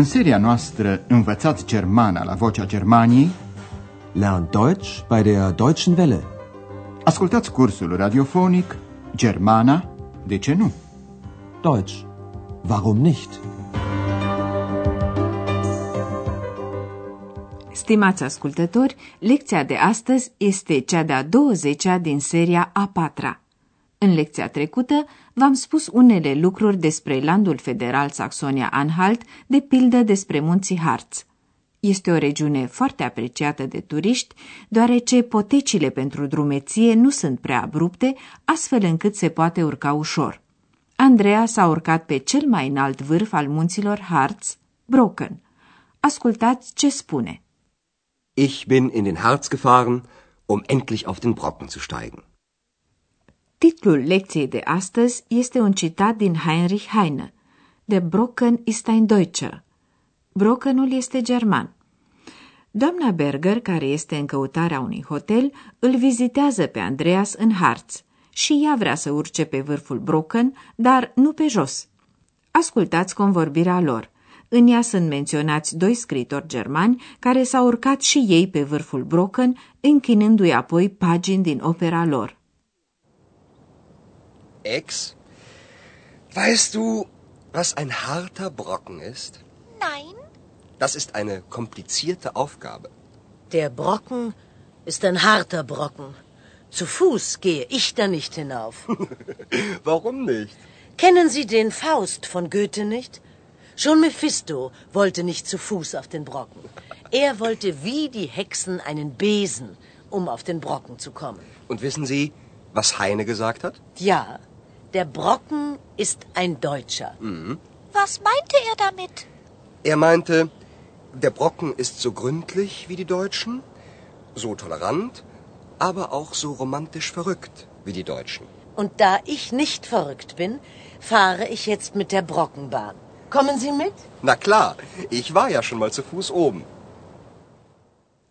În seria noastră Învățați Germana la Vocea Germaniei Lernt Deutsch bei der Deutschen Welle. Ascultați cursul radiofonic Germana, de ce nu? Deutsch. Warum nicht? Stimați ascultători, lecția de astăzi este cea de-a 20-a din seria a patra. În lecția trecută v-am spus unele lucruri despre landul federal Saxonia-Anhalt, de pildă despre munții Harz. Este o regiune foarte apreciată de turiști, deoarece potecile pentru drumeție nu sunt prea abrupte, astfel încât se poate urca ușor. Andreea s-a urcat pe cel mai înalt vârf al munților Harz, Broken. Ascultați ce spune. Ich bin in den Harz gefahren, um endlich auf den Brocken zu steigen. Titlul lecției de astăzi este un citat din Heinrich Heine. De Brocken ist ein Deutscher. Brockenul este german. Doamna Berger, care este în căutarea unui hotel, îl vizitează pe Andreas în Harz și ea vrea să urce pe vârful Brocken, dar nu pe jos. Ascultați convorbirea lor. În ea sunt menționați doi scritori germani care s-au urcat și ei pe vârful Brocken, închinându-i apoi pagini din opera lor. Ex, weißt du, was ein harter Brocken ist? Nein, Das ist eine komplizierte Aufgabe. Der Brocken ist ein harter Brocken. Zu Fuß gehe ich da nicht hinauf. Warum nicht? Kennen Sie den Faust von Goethe nicht? Schon Mephisto wollte nicht zu Fuß auf den Brocken. Er wollte wie die Hexen einen Besen, um auf den Brocken zu kommen. Und wissen Sie, was Heine gesagt hat? Ja, der Brocken ist ein Deutscher. was meinte er damit? Er meinte, der Brocken ist so gründlich wie die Deutschen, so tolerant, aber auch so romantisch verrückt wie die Deutschen. Und da ich nicht verrückt bin, fahre ich jetzt mit der Brockenbahn. Kommen Sie mit? Na klar, ich war ja schon mal zu Fuß oben.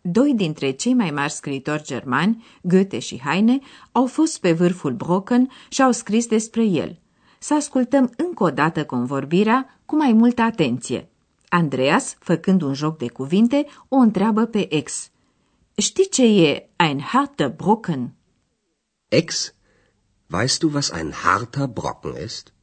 Doi dintre cei mai mari scriitori germani, Goethe și Heine, au fost pe vârful Brocken și au scris despre el. Să ascultăm încă o dată convorbirea cu mai multă atenție. Andreas, făcând un joc de cuvinte, o întreabă pe ex. Știi ce e ein harter Brocken? Ex, weißt du, was ein harter Brocken ist?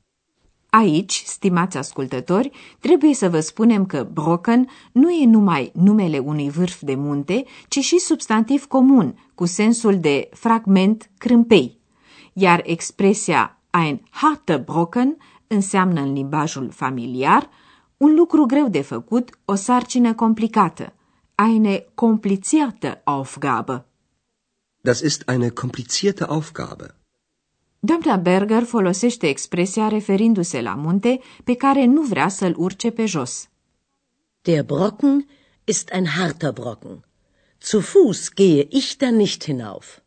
Aici, stimați ascultători, trebuie să vă spunem că Brocken nu e numai numele unui vârf de munte, ci și substantiv comun, cu sensul de fragment crâmpei. Iar expresia ein harter Brocken înseamnă în limbajul familiar un lucru greu de făcut, o sarcină complicată, eine komplizierte Aufgabe. Das ist eine komplizierte Aufgabe. Doamna Berger folosește expresia referindu-se la munte pe care nu vrea să-l urce pe jos. Der Brocken ist ein harter Brocken. Zu Fuß gehe ich da nicht hinauf.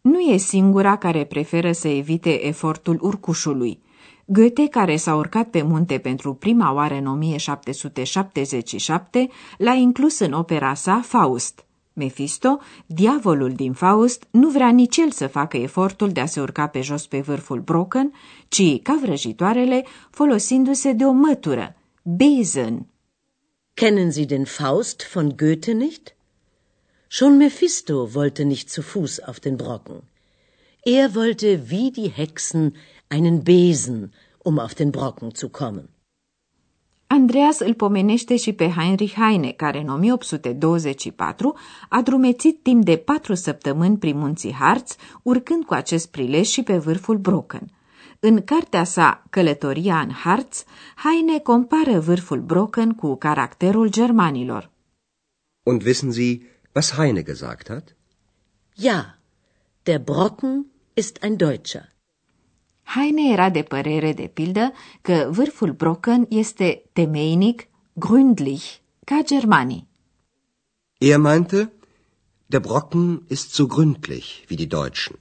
Nu e singura care preferă să evite efortul urcușului. Goethe, care s-a urcat pe munte pentru prima oară în 1777, l-a inclus în opera sa Faust. Mephisto, diavolul din Faust, nu vrea nici el să facă efortul de a se urca pe jos pe vârful Brocken, ci, ca vrăjitoarele, folosindu-se de o mătură, Besen. Kennen Sie den Faust von Goethe nicht? Schon Mephisto wollte nicht zu Fuß auf den Brocken. Er wollte wie die Hexen einen Besen, um auf den Brocken zu kommen. Andreas îl pomenește și pe Heinrich Heine, care în 1824 a drumețit timp de patru săptămâni prin munții Harz, urcând cu acest prilej și pe vârful Brocken. În cartea sa Călătoria în Harz, Heine compară vârful Brocken cu caracterul germanilor. Und wissen Sie, was Heine gesagt hat? Ja, der Brocken ist ein Deutscher. Heine era de părere, de pildă, că vârful Brocken este temeinic, gründlich, ca germanii. Er meinte, der Brocken ist so gründlich wie die Deutschen.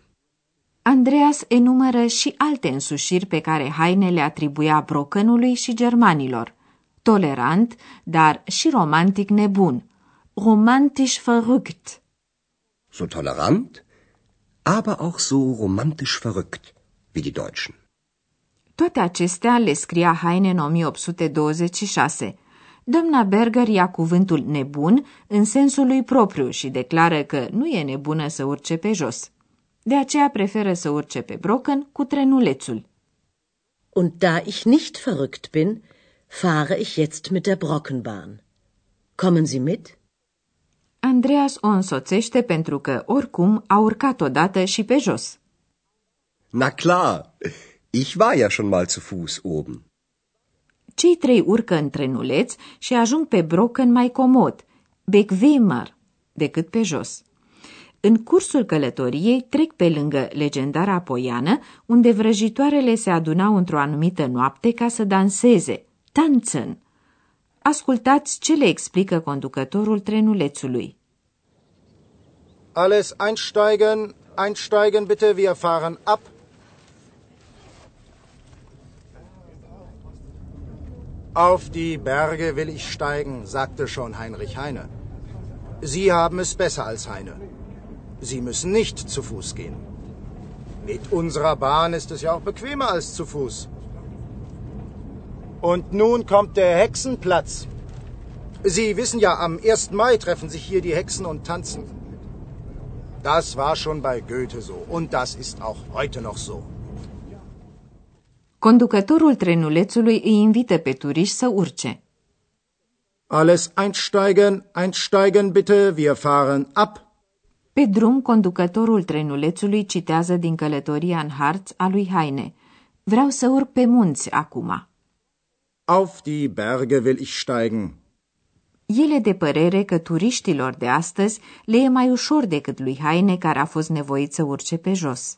Andreas enumără și alte însușiri pe care Heine le atribuia Brockenului și germanilor. Tolerant, dar și romantic nebun. Romantisch verrückt. So tolerant, aber auch so romantisch verrückt wie die Deutschen. Toate acestea le scria Heine în 1826. Doamna Berger ia cuvântul nebun în sensul lui propriu și declară că nu e nebună să urce pe jos. De aceea preferă să urce pe brocken cu trenulețul. Und da ich nicht verrückt bin, fahre ich jetzt mit der Brockenbahn. Kommen Sie mit? Andreas o însoțește pentru că, oricum, a urcat odată și pe jos. Na klar, ich war ja schon mal zu Fuß oben. Cei trei urcă în trenuleț și ajung pe brocken mai comod, bequemer, decât pe jos. În cursul călătoriei trec pe lângă legendara poiană, unde vrăjitoarele se adunau într-o anumită noapte ca să danseze, tanzen. Ascultați ce le explică conducătorul trenulețului. Alles einsteigen, einsteigen bitte, wir fahren ab. Auf die Berge will ich steigen, sagte schon Heinrich Heine. Sie haben es besser als Heine. Sie müssen nicht zu Fuß gehen. Mit unserer Bahn ist es ja auch bequemer als zu Fuß. Und nun kommt der Hexenplatz. Sie wissen ja, am 1. Mai treffen sich hier die Hexen und tanzen. Das war schon bei Goethe so und das ist auch heute noch so. Conducătorul trenulețului îi invită pe turiști să urce. Alles einsteigen, einsteigen bitte, wir fahren ab. Pe drum, conducătorul trenulețului citează din călătoria în Harz a lui Heine. Vreau să urc pe munți acum. Auf die Berge will ich steigen. El e de părere că turiștilor de astăzi le e mai ușor decât lui Heine, care a fost nevoit să urce pe jos.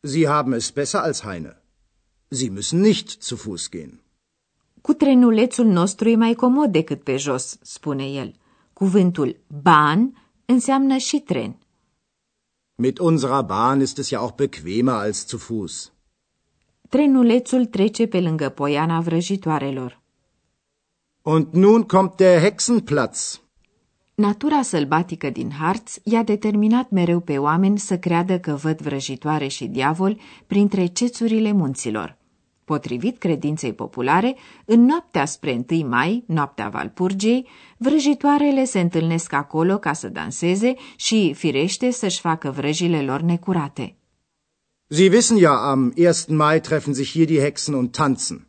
Sie haben es besser als Heine. Sie müssen nicht zu Fuß gehen. Cu trenulețul nostru e mai comod decât pe jos, spune el. Cuvântul Bahn înseamnă și tren. Mit unserer Bahn ist es ja auch bequemer als zu Fuß. Trenulețul trece pe lângă poiana vrăjitoarelor. Und nun kommt der Hexenplatz. Natura sălbatică din Harz i-a determinat mereu pe oameni să creadă că văd vrăjitoare și diavoli printre cețurile munților. Potrivit credinței populare, în noaptea spre 1 mai, noaptea Valpurgiei, vrăjitoarele se întâlnesc acolo ca să danseze și, firește, să-și facă vrăjile lor necurate. Sie wissen ja, am 1. Mai treffen sich hier die Hexen und tanzen.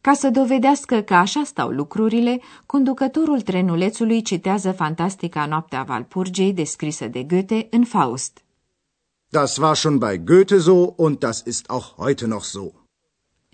Ca să dovedească că așa stau lucrurile, conducătorul trenulețului citează fantastica noaptea Valpurgiei descrisă de Goethe în Faust. Das war schon bei Goethe so und das ist auch heute noch so.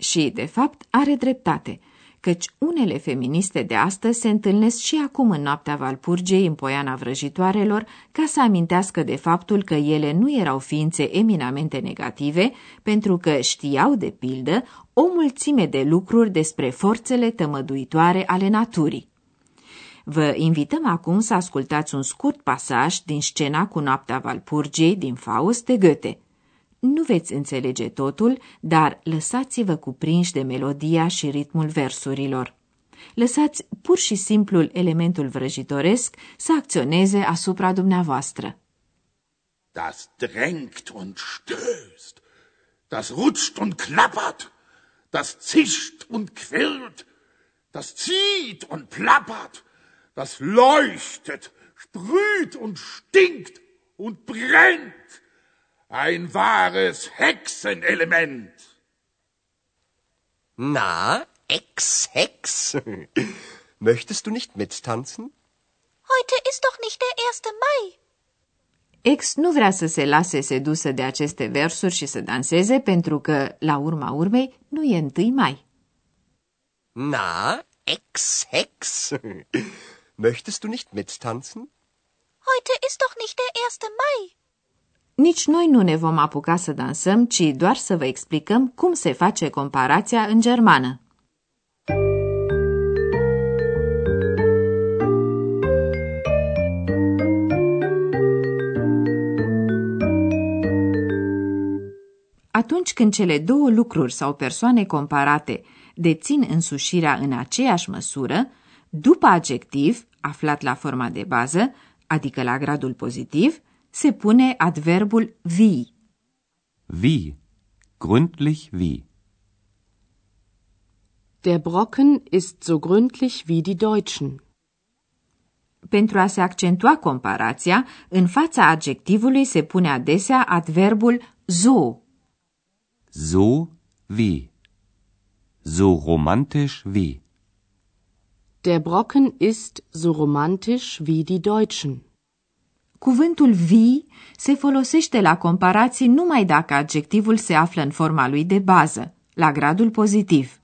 Și, de fapt, are dreptate, căci unele feministe de astăzi se întâlnesc și acum în noaptea Valpurgiei în poiana vrăjitoarelor ca să amintească de faptul că ele nu erau ființe eminamente negative, pentru că știau, de pildă, o mulțime de lucruri despre forțele tămăduitoare ale naturii. Vă invităm acum să ascultați un scurt pasaj din scena cu noaptea Valpurgiei din Faust de Goethe. Nu veți înțelege totul, dar lăsați-vă cuprinși de melodia și ritmul versurilor. Lăsați pur și simplul elementul vrăjitoresc să acționeze asupra dumneavoastră. Das drängt und stößt, das rutscht und klappert, das zischt und quirlt, das zieht und plappert, das leuchtet, sprüht und stinkt und brennt. Ein wahres Hexenelement. Na, Ex-Hex, möchtest du nicht mittanzen? Heute ist doch nicht der 1. Mai. Ex nu vrea să se lase sedusă de aceste versuri și să danseze pentru că, la urma urmei, nu e întâi mai. Na, Ex-Hex, möchtest du nicht mittanzen? Heute ist doch nicht der 1. Mai. Nici noi nu ne vom apuca să dansăm, ci doar să vă explicăm cum se face comparația în germană. Atunci când cele două lucruri sau persoane comparate dețin însușirea în aceeași măsură, după adjectiv, aflat la forma de bază, adică la gradul pozitiv, se pune adverbul wie. Wie. Gründlich wie. Der Brocken ist so gründlich wie die Deutschen. Pentru a se accentua comparația, în fața adjectivului se pune adesea adverbul so. So wie. So romantisch wie. Der Brocken ist so romantisch wie die Deutschen. Cuvântul vi se folosește la comparații numai dacă adjectivul se află în forma lui de bază, la gradul pozitiv.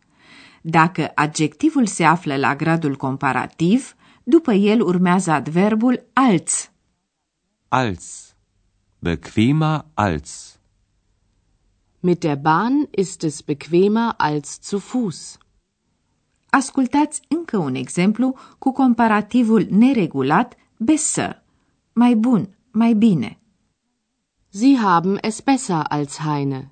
Dacă adjectivul se află la gradul comparativ, după el urmează adverbul als. Als. Bequemer als. Mit der Bahn ist es bequemer als zu Fuß. Ascultați încă un exemplu cu comparativul neregulat besser, mai bun, mai bine. Sie haben es besser als Heine.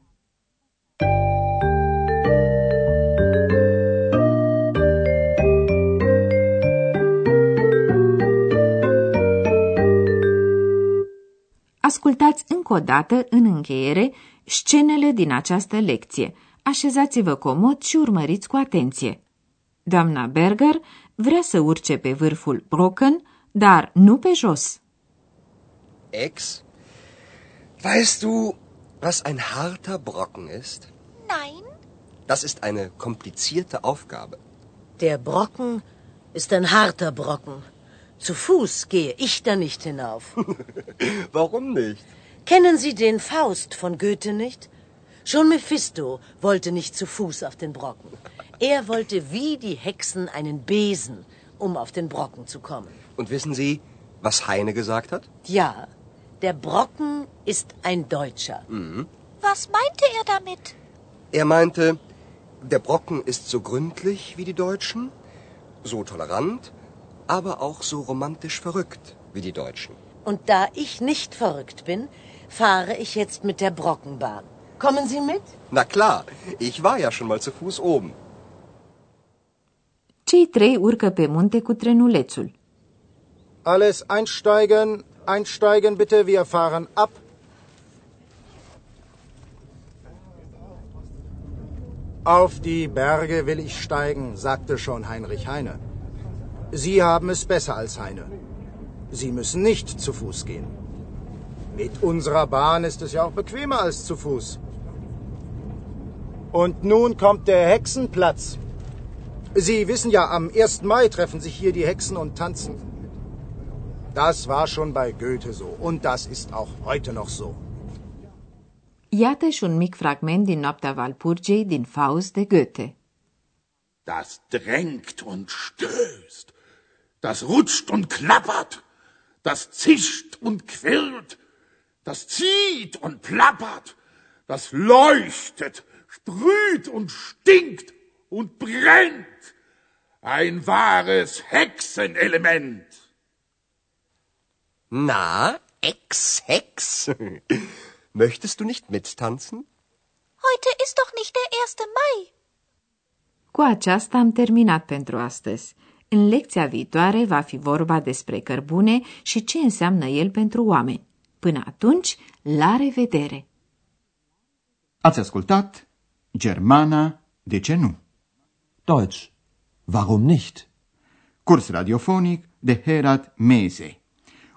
Ascultați încă o dată, în încheiere, scenele din această lecție. Așezați-vă comod și urmăriți cu atenție. Doamna Berger vrea să urce pe vârful Brocken, dar nu pe jos. Ex, weißt du, was ein harter Brocken ist? Nein, Das ist eine komplizierte Aufgabe. Der Brocken ist ein harter Brocken. Zu Fuß gehe ich da nicht hinauf. Warum nicht? Kennen Sie den Faust von Goethe nicht? Schon Mephisto wollte nicht zu Fuß auf den Brocken. Er wollte wie die Hexen einen Besen, um auf den Brocken zu kommen. Und wissen Sie, was Heine gesagt hat? Ja, der Brocken ist ein Deutscher. was meinte er damit? Er meinte, der Brocken ist so gründlich wie die Deutschen, so tolerant, aber auch so romantisch verrückt wie die Deutschen. Und da ich nicht verrückt bin, fahre ich jetzt mit der Brockenbahn. Kommen Sie mit? Na klar, ich war ja schon mal zu Fuß oben. Cei trei urcă pe munte cu trenulețul. Alles einsteigen, einsteigen bitte, wir fahren ab. Auf die Berge will ich steigen, sagte schon Heinrich Heine. Sie haben es besser als Heine. Sie müssen nicht zu Fuß gehen. Mit unserer Bahn ist es ja auch bequemer als zu Fuß. Und nun kommt der Hexenplatz. Sie wissen ja, am 1. Mai treffen sich hier die Hexen und tanzen. Das war schon bei Goethe so und das ist auch heute noch so. Iată și un mic fragment din Noaptea Valpurgei din Faust de Goethe. Das drängt und stößt. Das rutscht und klappert. Das zischt und quirlt. Das zieht und plappert. Das leuchtet, sprüht und stinkt und brennt. Ein wahres Hexenelement. Na, Ex-Hex, möchtest du nicht mittanzen? Heute ist doch nicht der 1. Mai. Cu aceasta am terminat pentru astăzi. În lecția viitoare va fi vorba despre cărbune și ce înseamnă el pentru oameni. Până atunci, la revedere! Ați ascultat Germana, de ce nu? Deutsch. Warum nicht? Curs radiofonic de Herat Mese.